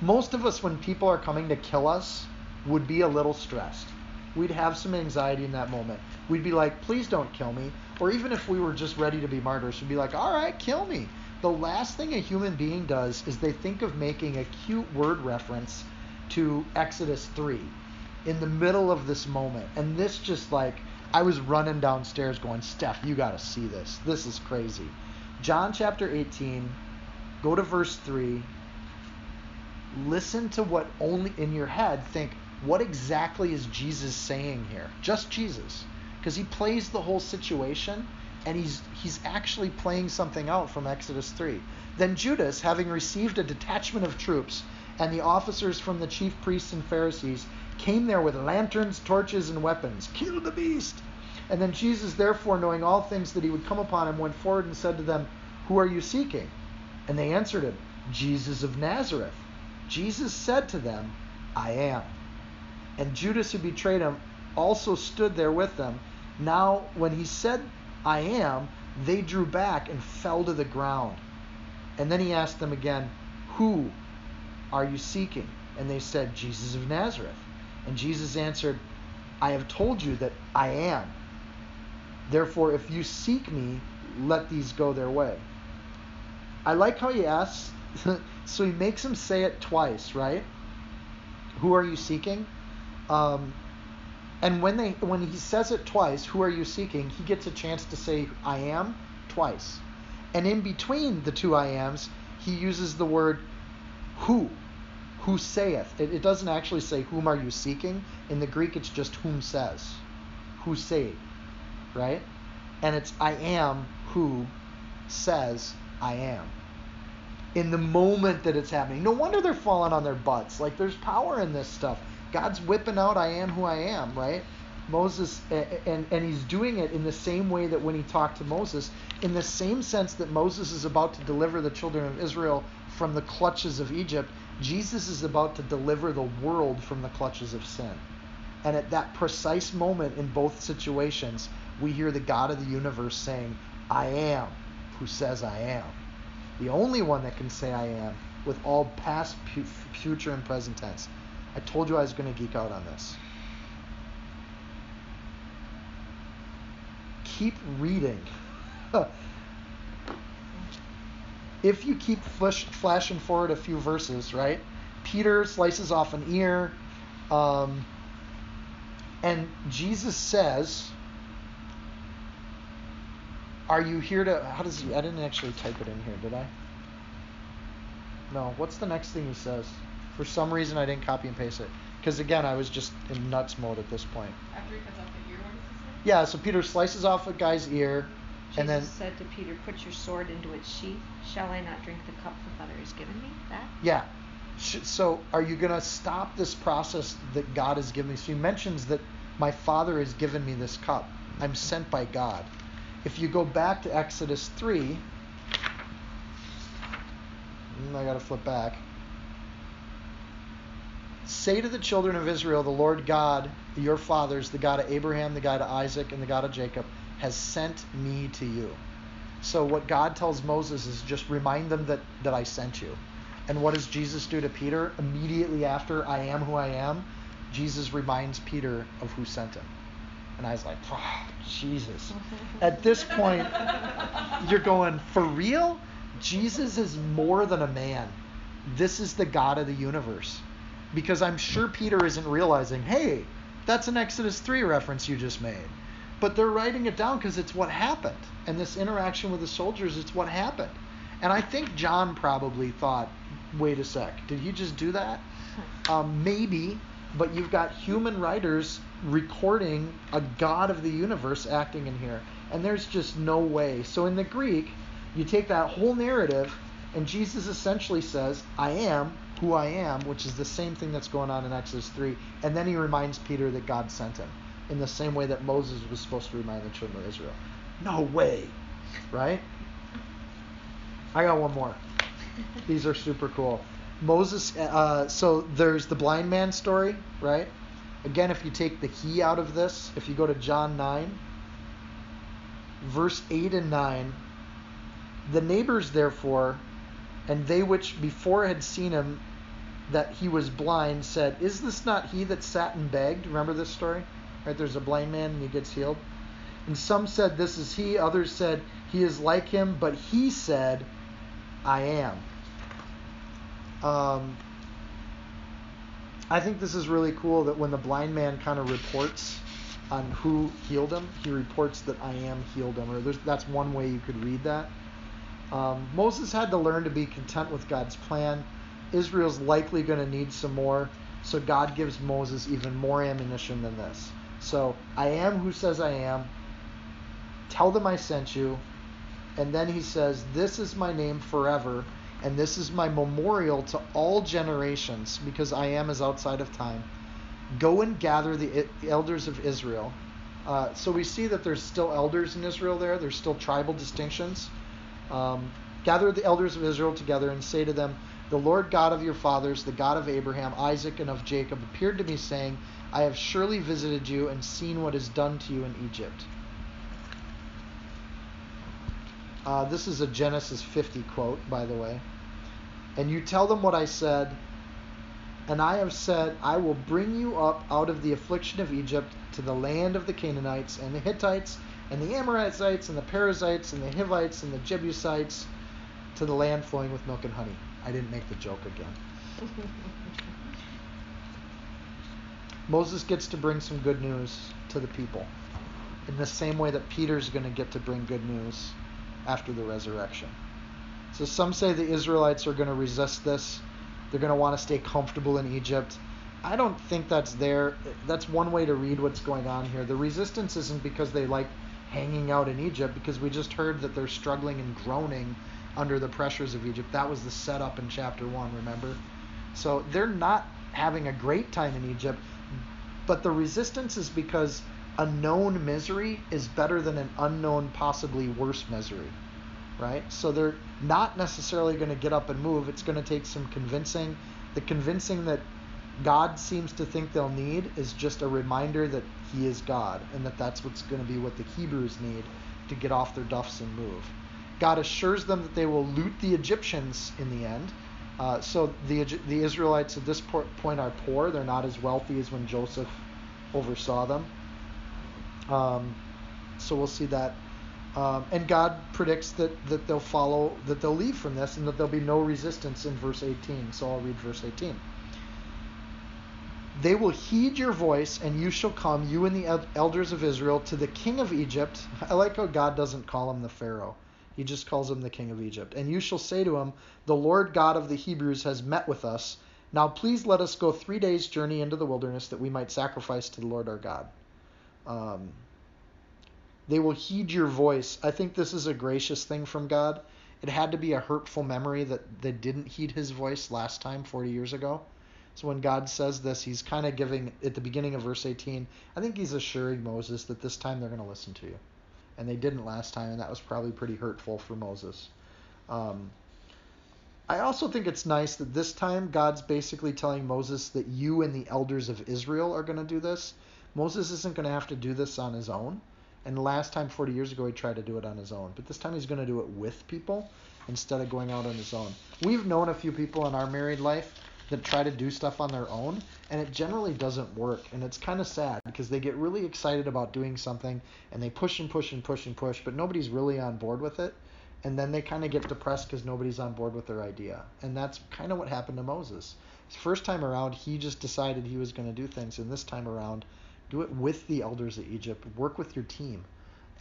Most of us, when people are coming to kill us, would be a little stressed. We'd have some anxiety in that moment. We'd be like, please don't kill me. Or even if we were just ready to be martyrs, we'd be like, all right, kill me the last thing a human being does is they think of making a cute word reference to Exodus 3 in the middle of this moment. And this just like, I was running downstairs going, Steph, you got to see this. This is crazy. John chapter 18, go to verse 3. Listen to what only in your head think, what exactly is Jesus saying here? Just Jesus. Because he plays the whole situation and he's he's actually playing something out from Exodus 3. Then Judas, having received a detachment of troops, and the officers from the chief priests and Pharisees came there with lanterns, torches, and weapons. Kill the beast! And then Jesus, therefore, knowing all things that he would come upon him, went forward and said to them, Who are you seeking? And they answered him, Jesus of Nazareth. Jesus said to them, I am. And Judas, who betrayed him, also stood there with them. Now, when he said I am, they drew back and fell to the ground. And then he asked them again, Who are you seeking? And they said, Jesus of Nazareth. And Jesus answered, I have told you that I am. Therefore, if you seek me, let these go their way. I like how he asks, so he makes him say it twice, right? who are you seeking? Um, and when they when he says it twice, who are you seeking? He gets a chance to say I am twice. And in between the two I ams, he uses the word who. Who saith. It, it doesn't actually say whom are you seeking. In the Greek it's just whom says. Who say. Right? And it's I am who says I am. In the moment that it's happening. No wonder they're falling on their butts. Like there's power in this stuff. God's whipping out I am who I am, right? Moses, and, and he's doing it in the same way that when he talked to Moses, in the same sense that Moses is about to deliver the children of Israel from the clutches of Egypt, Jesus is about to deliver the world from the clutches of sin. And at that precise moment in both situations, we hear the God of the universe saying, I am who says I am. The only one that can say I am with all past, future, and present tense. I told you I was going to geek out on this. Keep reading. if you keep flash, flashing forward a few verses, right? Peter slices off an ear. Um, and Jesus says, Are you here to. How does he. I didn't actually type it in here, did I? No. What's the next thing he says? For some reason, I didn't copy and paste it. Because again, I was just in nuts mode at this point. After he cuts off the ear, what does it say? Yeah, so Peter slices off a guy's ear. Jesus and then said to Peter, Put your sword into its sheath. Shall I not drink the cup the Father has given me? That? Yeah. So are you going to stop this process that God has given me? So he mentions that my Father has given me this cup. I'm sent by God. If you go back to Exodus 3, hmm, I got to flip back. Say to the children of Israel, the Lord God, your fathers, the God of Abraham, the God of Isaac, and the God of Jacob, has sent me to you. So what God tells Moses is just remind them that, that I sent you. And what does Jesus do to Peter? Immediately after I am who I am, Jesus reminds Peter of who sent him. And I was like, oh, Jesus. At this point, you're going, for real? Jesus is more than a man. This is the God of the universe because I'm sure Peter isn't realizing, hey, that's an Exodus 3 reference you just made. But they're writing it down because it's what happened. And this interaction with the soldiers, it's what happened. And I think John probably thought, wait a sec, did he just do that? Um, maybe, but you've got human writers recording a God of the universe acting in here. And there's just no way. So in the Greek, you take that whole narrative, and Jesus essentially says, I am who I am, which is the same thing that's going on in Exodus 3. And then he reminds Peter that God sent him in the same way that Moses was supposed to remind the children of Israel. No way, right? I got one more. These are super cool. Moses, uh, so there's the blind man story, right? Again, if you take the he out of this, if you go to John 9, verse 8 and 9, the neighbors therefore, and they which before had seen him that he was blind said, Is this not he that sat and begged? Remember this story? Right? There's a blind man and he gets healed. And some said, This is he. Others said, He is like him. But he said, I am. Um, I think this is really cool that when the blind man kind of reports on who healed him, he reports that I am healed him. Or that's one way you could read that. Um, Moses had to learn to be content with God's plan Israel's likely going to need some more. So God gives Moses even more ammunition than this. So I am who says I am. Tell them I sent you. And then he says, This is my name forever, and this is my memorial to all generations, because I am as outside of time. Go and gather the elders of Israel. Uh, so we see that there's still elders in Israel there, there's still tribal distinctions. Um, gather the elders of Israel together and say to them, the Lord God of your fathers, the God of Abraham, Isaac, and of Jacob, appeared to me, saying, I have surely visited you and seen what is done to you in Egypt. Uh, this is a Genesis 50 quote, by the way. And you tell them what I said, and I have said, I will bring you up out of the affliction of Egypt to the land of the Canaanites, and the Hittites, and the Amorites, and the Perizzites, and the Hivites, and the Jebusites, to the land flowing with milk and honey. I didn't make the joke again. Moses gets to bring some good news to the people in the same way that Peter's going to get to bring good news after the resurrection. So some say the Israelites are going to resist this. They're going to want to stay comfortable in Egypt. I don't think that's there. That's one way to read what's going on here. The resistance isn't because they like hanging out in Egypt, because we just heard that they're struggling and groaning under the pressures of Egypt. That was the setup in chapter 1, remember? So they're not having a great time in Egypt, but the resistance is because a known misery is better than an unknown, possibly worse misery, right? So they're not necessarily going to get up and move. It's going to take some convincing. The convincing that God seems to think they'll need is just a reminder that He is God and that that's what's going to be what the Hebrews need to get off their duffs and move. God assures them that they will loot the Egyptians in the end. Uh, so the the Israelites at this point are poor. They're not as wealthy as when Joseph oversaw them. Um, so we'll see that. Um, and God predicts that, that they'll follow, that they'll leave from this, and that there'll be no resistance in verse 18. So I'll read verse 18. They will heed your voice, and you shall come, you and the elders of Israel, to the king of Egypt. I like how God doesn't call him the Pharaoh. He just calls him the king of Egypt. And you shall say to him, The Lord God of the Hebrews has met with us. Now please let us go three days' journey into the wilderness that we might sacrifice to the Lord our God. Um, they will heed your voice. I think this is a gracious thing from God. It had to be a hurtful memory that they didn't heed his voice last time, 40 years ago. So when God says this, he's kind of giving, at the beginning of verse 18, I think he's assuring Moses that this time they're going to listen to you. And they didn't last time, and that was probably pretty hurtful for Moses. Um, I also think it's nice that this time God's basically telling Moses that you and the elders of Israel are going to do this. Moses isn't going to have to do this on his own. And last time, 40 years ago, he tried to do it on his own. But this time he's going to do it with people instead of going out on his own. We've known a few people in our married life that try to do stuff on their own, and it generally doesn't work. And it's kind of sad because they get really excited about doing something and they push and push and push and push, but nobody's really on board with it. And then they kind of get depressed because nobody's on board with their idea. And that's kind of what happened to Moses. First time around, he just decided he was going to do things, and this time around, do it with the elders of Egypt. Work with your team.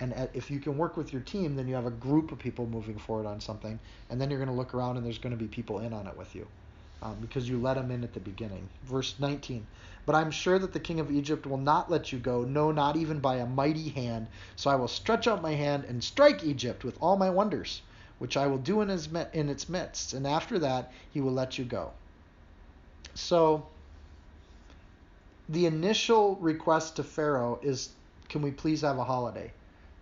And if you can work with your team, then you have a group of people moving forward on something. And then you're going to look around and there's going to be people in on it with you um, because you let them in at the beginning. Verse 19. But I'm sure that the king of Egypt will not let you go, no, not even by a mighty hand. So I will stretch out my hand and strike Egypt with all my wonders, which I will do in, his, in its midst. And after that, he will let you go. So the initial request to Pharaoh is can we please have a holiday?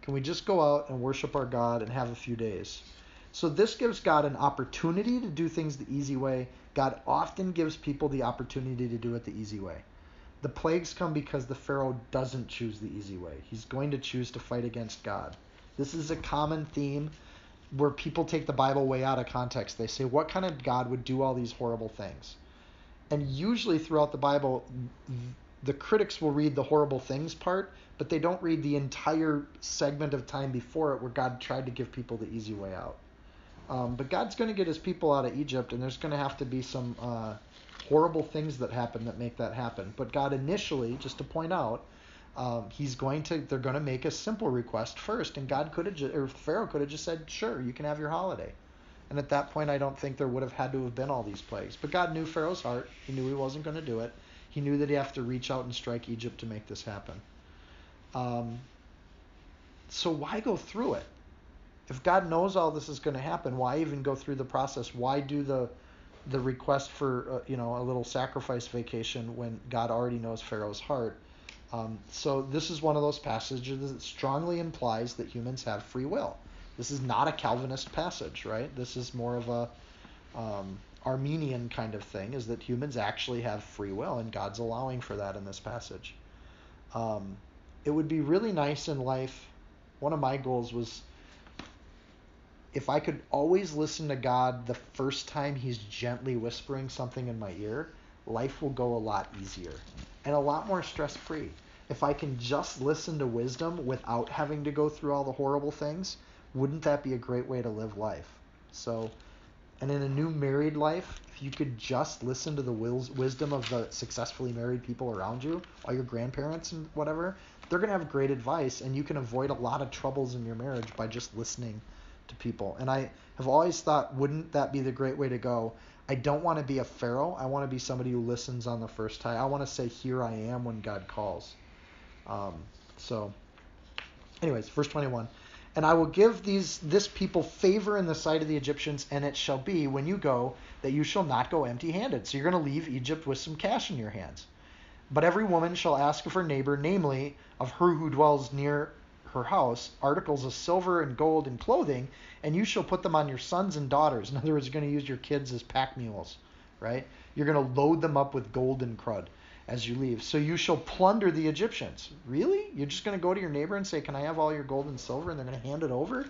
Can we just go out and worship our God and have a few days? So this gives God an opportunity to do things the easy way. God often gives people the opportunity to do it the easy way. The plagues come because the Pharaoh doesn't choose the easy way. He's going to choose to fight against God. This is a common theme where people take the Bible way out of context. They say, What kind of God would do all these horrible things? And usually throughout the Bible, the critics will read the horrible things part, but they don't read the entire segment of time before it where God tried to give people the easy way out. Um, but God's going to get his people out of Egypt, and there's going to have to be some uh, horrible things that happen that make that happen. But God initially, just to point out, um, he's going to they're going to make a simple request first, and God could have or Pharaoh could have just said, "Sure, you can have your holiday." And at that point, I don't think there would have had to have been all these plagues. But God knew Pharaoh's heart. He knew he wasn't going to do it. He knew that he had to reach out and strike Egypt to make this happen. Um, so why go through it? If God knows all this is going to happen, why even go through the process? Why do the the request for uh, you know a little sacrifice vacation when God already knows Pharaoh's heart? Um, so this is one of those passages that strongly implies that humans have free will. This is not a Calvinist passage, right? This is more of a um, Arminian kind of thing, is that humans actually have free will, and God's allowing for that in this passage. Um, it would be really nice in life. One of my goals was if I could always listen to God the first time He's gently whispering something in my ear, life will go a lot easier and a lot more stress free. If I can just listen to wisdom without having to go through all the horrible things, wouldn't that be a great way to live life? So And in a new married life, if you could just listen to the wills, wisdom of the successfully married people around you, all your grandparents and whatever, they're going to have great advice, and you can avoid a lot of troubles in your marriage by just listening to people. And I have always thought, wouldn't that be the great way to go? I don't want to be a pharaoh. I want to be somebody who listens on the first time. I want to say, "Here I am" when God calls. Um, so, anyways, verse 21. And I will give these this people favor in the sight of the Egyptians, and it shall be when you go that you shall not go empty-handed. So you're going to leave Egypt with some cash in your hands. But every woman shall ask of her neighbor, namely of her who dwells near her house, articles of silver and gold and clothing, and you shall put them on your sons and daughters. In other words, you're going to use your kids as pack mules, right? You're going to load them up with gold and crud as you leave. So you shall plunder the Egyptians. Really? You're just going to go to your neighbor and say, Can I have all your gold and silver? And they're going to hand it over?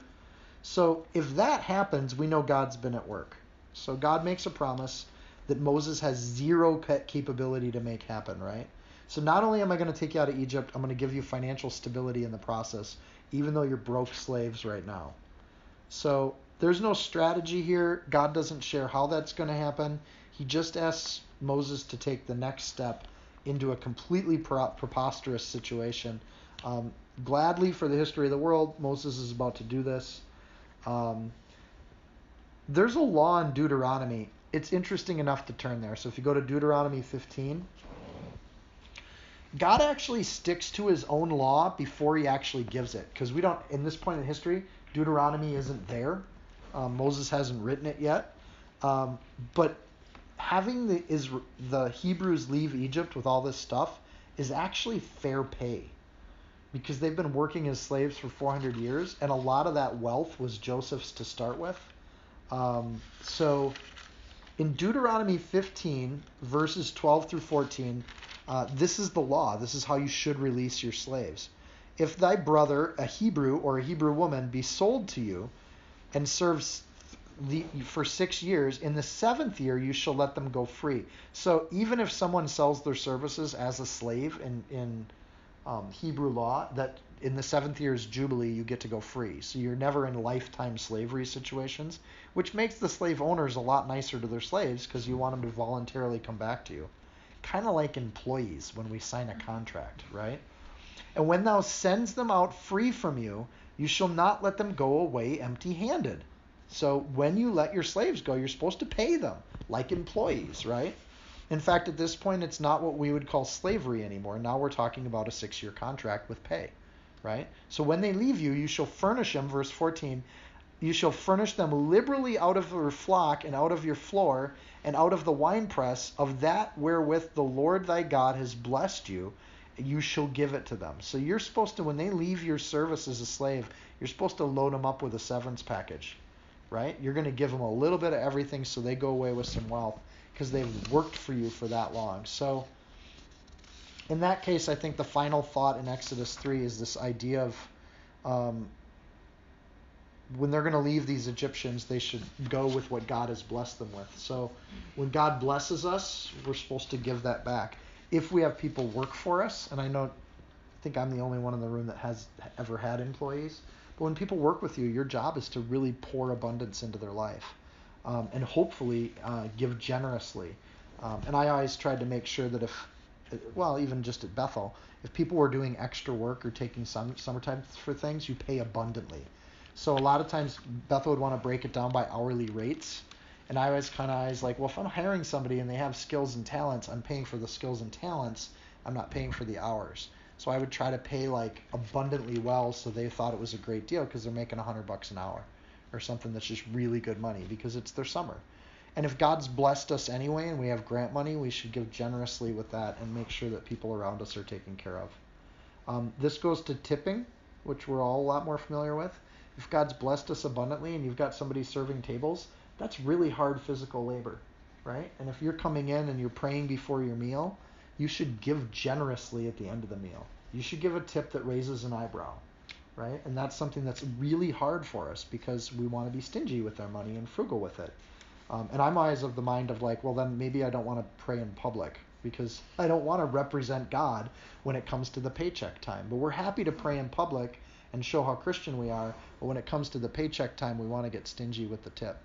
So if that happens, we know God's been at work. So God makes a promise that Moses has zero capability to make happen, right? So not only am I going to take you out of Egypt, I'm going to give you financial stability in the process, even though you're broke slaves right now. So there's no strategy here. God doesn't share how that's going to happen. He just asks Moses to take the next step into a completely preposterous situation. Um, gladly, for the history of the world, Moses is about to do this. Um, there's a law in Deuteronomy. It's interesting enough to turn there. So if you go to Deuteronomy 15, God actually sticks to his own law before he actually gives it. Because we don't, in this point in history, Deuteronomy isn't there. Um, Moses hasn't written it yet. Um, but having the, is, the Hebrews leave Egypt with all this stuff is actually fair pay. Because they've been working as slaves for 400 years, and a lot of that wealth was Joseph's to start with. Um, so in Deuteronomy 15, verses 12 through 14, uh, this is the law. This is how you should release your slaves. If thy brother, a Hebrew or a Hebrew woman, be sold to you and serves the, for six years, in the seventh year you shall let them go free. So even if someone sells their services as a slave in, in um, Hebrew law, that in the seventh year's jubilee you get to go free. So you're never in lifetime slavery situations, which makes the slave owners a lot nicer to their slaves because you want them to voluntarily come back to you kind of like employees when we sign a contract, right? And when thou sends them out free from you, you shall not let them go away empty handed. So when you let your slaves go, you're supposed to pay them like employees, right? In fact, at this point, it's not what we would call slavery anymore. Now we're talking about a six year contract with pay, right? So when they leave you, you shall furnish them, verse 14, you shall furnish them liberally out of your flock and out of your floor and out of the winepress of that wherewith the Lord thy God has blessed you, you shall give it to them. So you're supposed to, when they leave your service as a slave, you're supposed to load them up with a severance package, right? You're going to give them a little bit of everything so they go away with some wealth because they've worked for you for that long. So in that case, I think the final thought in Exodus 3 is this idea of um, when they're going to leave these Egyptians, they should go with what God has blessed them with. So when God blesses us, we're supposed to give that back. If we have people work for us, and I know, I think I'm the only one in the room that has ever had employees, but when people work with you, your job is to really pour abundance into their life um, and hopefully uh, give generously. Um, and I always tried to make sure that if, well, even just at Bethel, if people were doing extra work or taking some summertime for things, you pay abundantly so a lot of times Bethel would want to break it down by hourly rates. And I was kind of was like, well, if I'm hiring somebody and they have skills and talents, I'm paying for the skills and talents. I'm not paying for the hours. So I would try to pay like abundantly well so they thought it was a great deal because they're making a 100 bucks an hour or something that's just really good money because it's their summer. And if God's blessed us anyway and we have grant money, we should give generously with that and make sure that people around us are taken care of. Um, this goes to tipping, which we're all a lot more familiar with if God's blessed us abundantly and you've got somebody serving tables, that's really hard physical labor, right? And if you're coming in and you're praying before your meal, you should give generously at the end of the meal. You should give a tip that raises an eyebrow, right? And that's something that's really hard for us because we want to be stingy with our money and frugal with it. Um, and I'm always of the mind of like, well, then maybe I don't want to pray in public because I don't want to represent God when it comes to the paycheck time. But we're happy to pray in public and show how Christian we are. But when it comes to the paycheck time, we want to get stingy with the tip.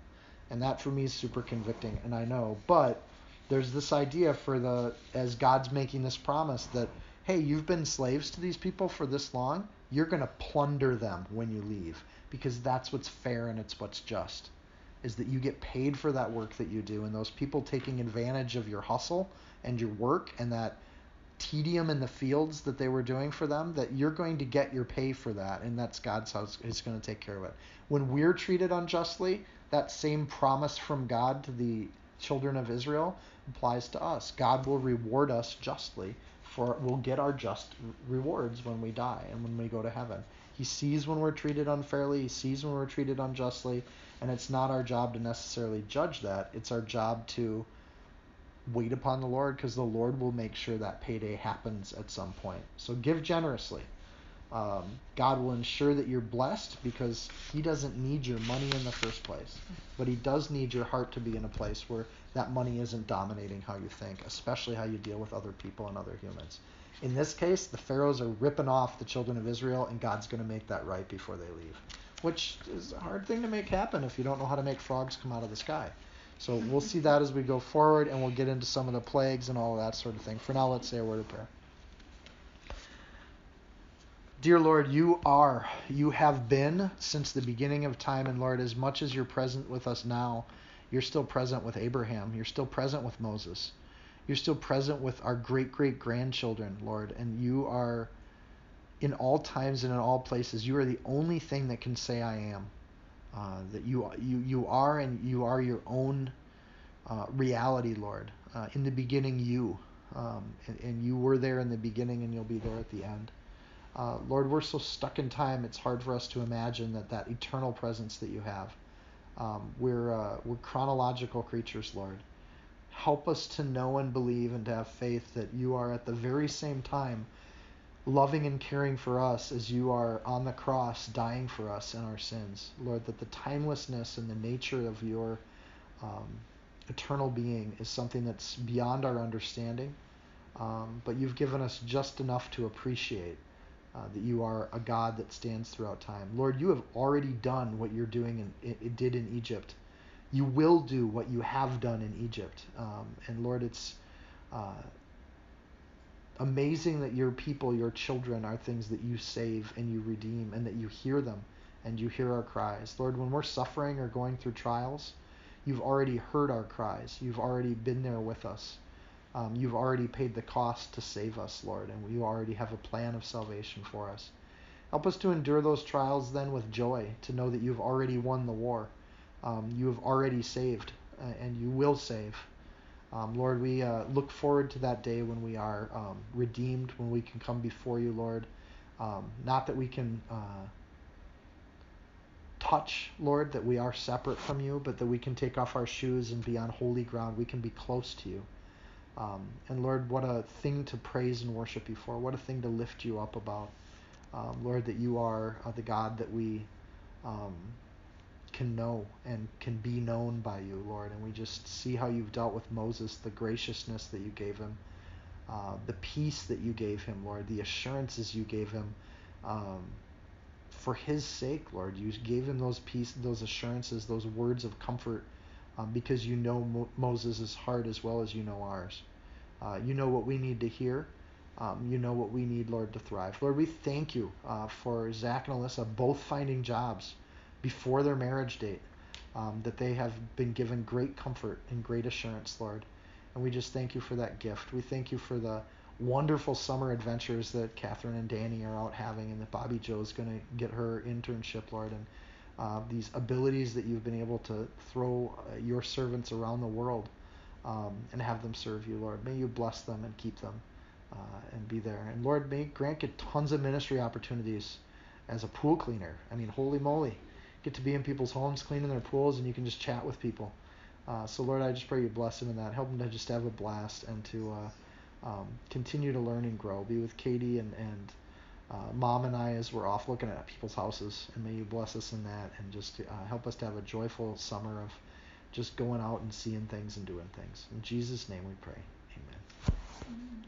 And that for me is super convicting, and I know. But there's this idea for the, as God's making this promise that, hey, you've been slaves to these people for this long, you're going to plunder them when you leave because that's what's fair and it's what's just is that you get paid for that work that you do and those people taking advantage of your hustle and your work and that tedium in the fields that they were doing for them that you're going to get your pay for that and that's god's house is going to take care of it. When we're treated unjustly that same promise from god to the children of israel applies to us. God will reward us justly for we'll get our just rewards when we die and when we go to heaven. He sees when we're treated unfairly. He sees when we're treated unjustly. And it's not our job to necessarily judge that. It's our job to wait upon the Lord because the Lord will make sure that payday happens at some point. So give generously. Um, God will ensure that you're blessed because He doesn't need your money in the first place. But He does need your heart to be in a place where that money isn't dominating how you think, especially how you deal with other people and other humans. In this case, the Pharaohs are ripping off the children of Israel, and God's going to make that right before they leave, which is a hard thing to make happen if you don't know how to make frogs come out of the sky. So we'll see that as we go forward, and we'll get into some of the plagues and all of that sort of thing. For now, let's say a word of prayer. Dear Lord, you are, you have been since the beginning of time, and Lord, as much as you're present with us now, you're still present with Abraham. You're still present with Moses. You're still present with our great great grandchildren, Lord, and you are in all times and in all places. You are the only thing that can say I am. Uh, that you you you are and you are your own uh, reality, Lord. Uh, in the beginning, you, um, and, and, you were there in the beginning, and you'll be there at the end. Uh, Lord, we're so stuck in time; it's hard for us to imagine that that eternal presence that you have. Um, we're uh, we're chronological creatures, Lord. Help us to know and believe and to have faith that you are at the very same time loving and caring for us as you are on the cross dying for us and our sins. Lord, that the timelessness and the nature of your um, eternal being is something that's beyond our understanding, um, but you've given us just enough to appreciate. Uh, that you are a God that stands throughout time. Lord, you have already done what you're doing and it, did in Egypt. You will do what you have done in Egypt. Um, and Lord, it's uh, amazing that your people, your children, are things that you save and you redeem and that you hear them and you hear our cries. Lord, when we're suffering or going through trials, you've already heard our cries. You've already been there with us. Um, you've already paid the cost to save us, Lord, and you already have a plan of salvation for us. Help us to endure those trials then with joy, to know that you've already won the war. Um, you have already saved, uh, and you will save. Um, Lord, we uh, look forward to that day when we are um, redeemed, when we can come before you, Lord. Um, not that we can uh, touch, Lord, that we are separate from you, but that we can take off our shoes and be on holy ground. We can be close to you. Um, and Lord, what a thing to praise and worship you for. What a thing to lift you up about. Um, Lord, that you are uh, the God that we um, can know and can be known by you, Lord. And we just see how you've dealt with Moses, the graciousness that you gave him, uh, the peace that you gave him, Lord, the assurances you gave him. Um, for his sake, Lord, you gave him those peace, those assurances, those words of comfort, um, because you know Mo- Moses' heart as well as you know ours. Uh, you know what we need to hear. Um, you know what we need, Lord, to thrive. Lord, we thank you uh, for Zach and Alyssa both finding jobs before their marriage date, um, that they have been given great comfort and great assurance, Lord. And we just thank you for that gift. We thank you for the wonderful summer adventures that Catherine and Danny are out having, and that Bobby Joe is going to get her internship, Lord, and uh, these abilities that you've been able to throw uh, your servants around the world um, and have them serve you, Lord. May you bless them and keep them uh, and be there. And Lord, may grant get tons of ministry opportunities as a pool cleaner. I mean, holy moly get to be in people's homes, cleaning their pools, and you can just chat with people. Uh, so Lord, I just pray you bless them in that. Help them to just have a blast and to uh, um, continue to learn and grow. Be with Katie and and uh, Mom and I as we're off looking at people's houses, and may you bless us in that and just uh, help us to have a joyful summer of just going out and seeing things and doing things. In Jesus' name we pray. Amen.